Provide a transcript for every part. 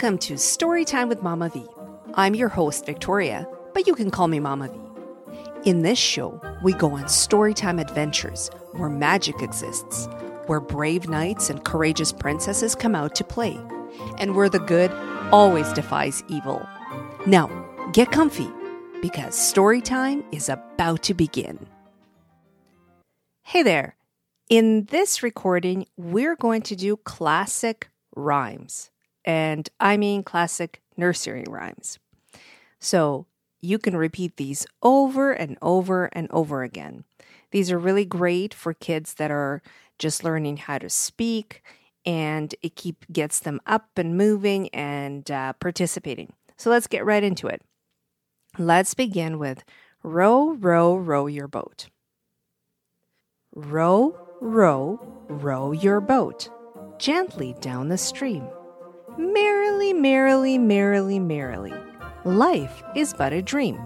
Welcome to Storytime with Mama V. I'm your host, Victoria, but you can call me Mama V. In this show, we go on storytime adventures where magic exists, where brave knights and courageous princesses come out to play, and where the good always defies evil. Now, get comfy because story time is about to begin. Hey there. In this recording, we're going to do classic rhymes. And I mean classic nursery rhymes. So you can repeat these over and over and over again. These are really great for kids that are just learning how to speak and it keep gets them up and moving and uh, participating. So let's get right into it. Let's begin with row, row, row your boat. Row, row, row your boat gently down the stream. Merrily, merrily, merrily, merrily. Life is but a dream.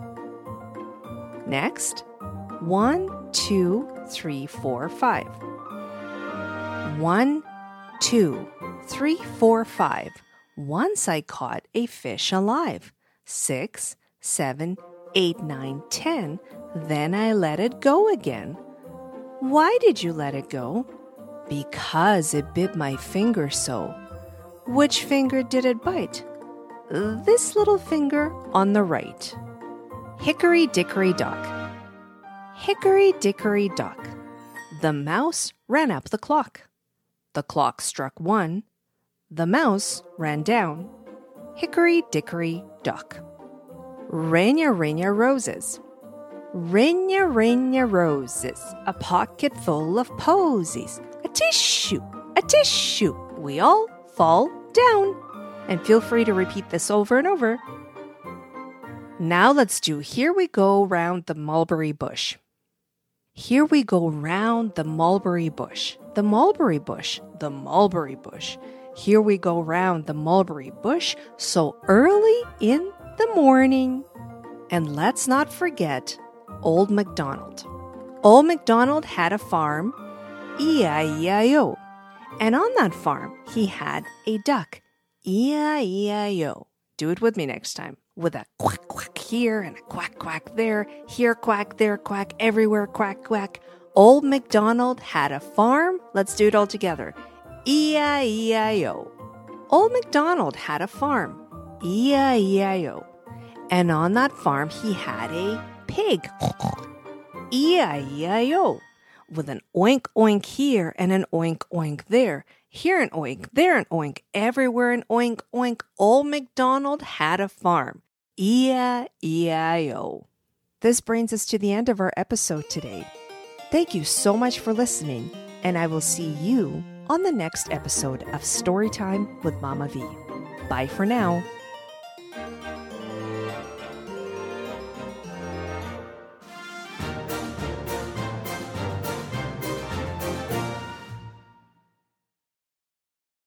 Next, one, two, three, four, five. One, two, three, four, five. Once I caught a fish alive. Six, seven, eight, nine, ten. Then I let it go again. Why did you let it go? Because it bit my finger so. Which finger did it bite? This little finger on the right. Hickory dickory dock. Hickory dickory dock. The mouse ran up the clock. The clock struck one. The mouse ran down. Hickory dickory dock. Ring-a ring-a roses. Ring-a ring-a roses. A pocket full of posies. A tissue. A tissue. We all fall down. And feel free to repeat this over and over. Now let's do Here We Go Round the Mulberry Bush. Here we go round the mulberry bush, the mulberry bush, the mulberry bush. Here we go round the mulberry bush so early in the morning. And let's not forget Old MacDonald. Old MacDonald had a farm, E-I-E-I-O. And on that farm, he had a duck, E-I-E-I-O. Do it with me next time. With a quack quack here and a quack quack there, here quack, there quack, everywhere quack quack. Old MacDonald had a farm. Let's do it all together. E-I-E-I-O. Old MacDonald had a farm. E-I-E-I-O. And on that farm, he had a pig. E-I-E-I-O. With an oink oink here and an oink oink there. Here an oink, there an oink, everywhere an oink oink. Old MacDonald had a farm. E-I-E-I-O. This brings us to the end of our episode today. Thank you so much for listening, and I will see you on the next episode of Storytime with Mama V. Bye for now.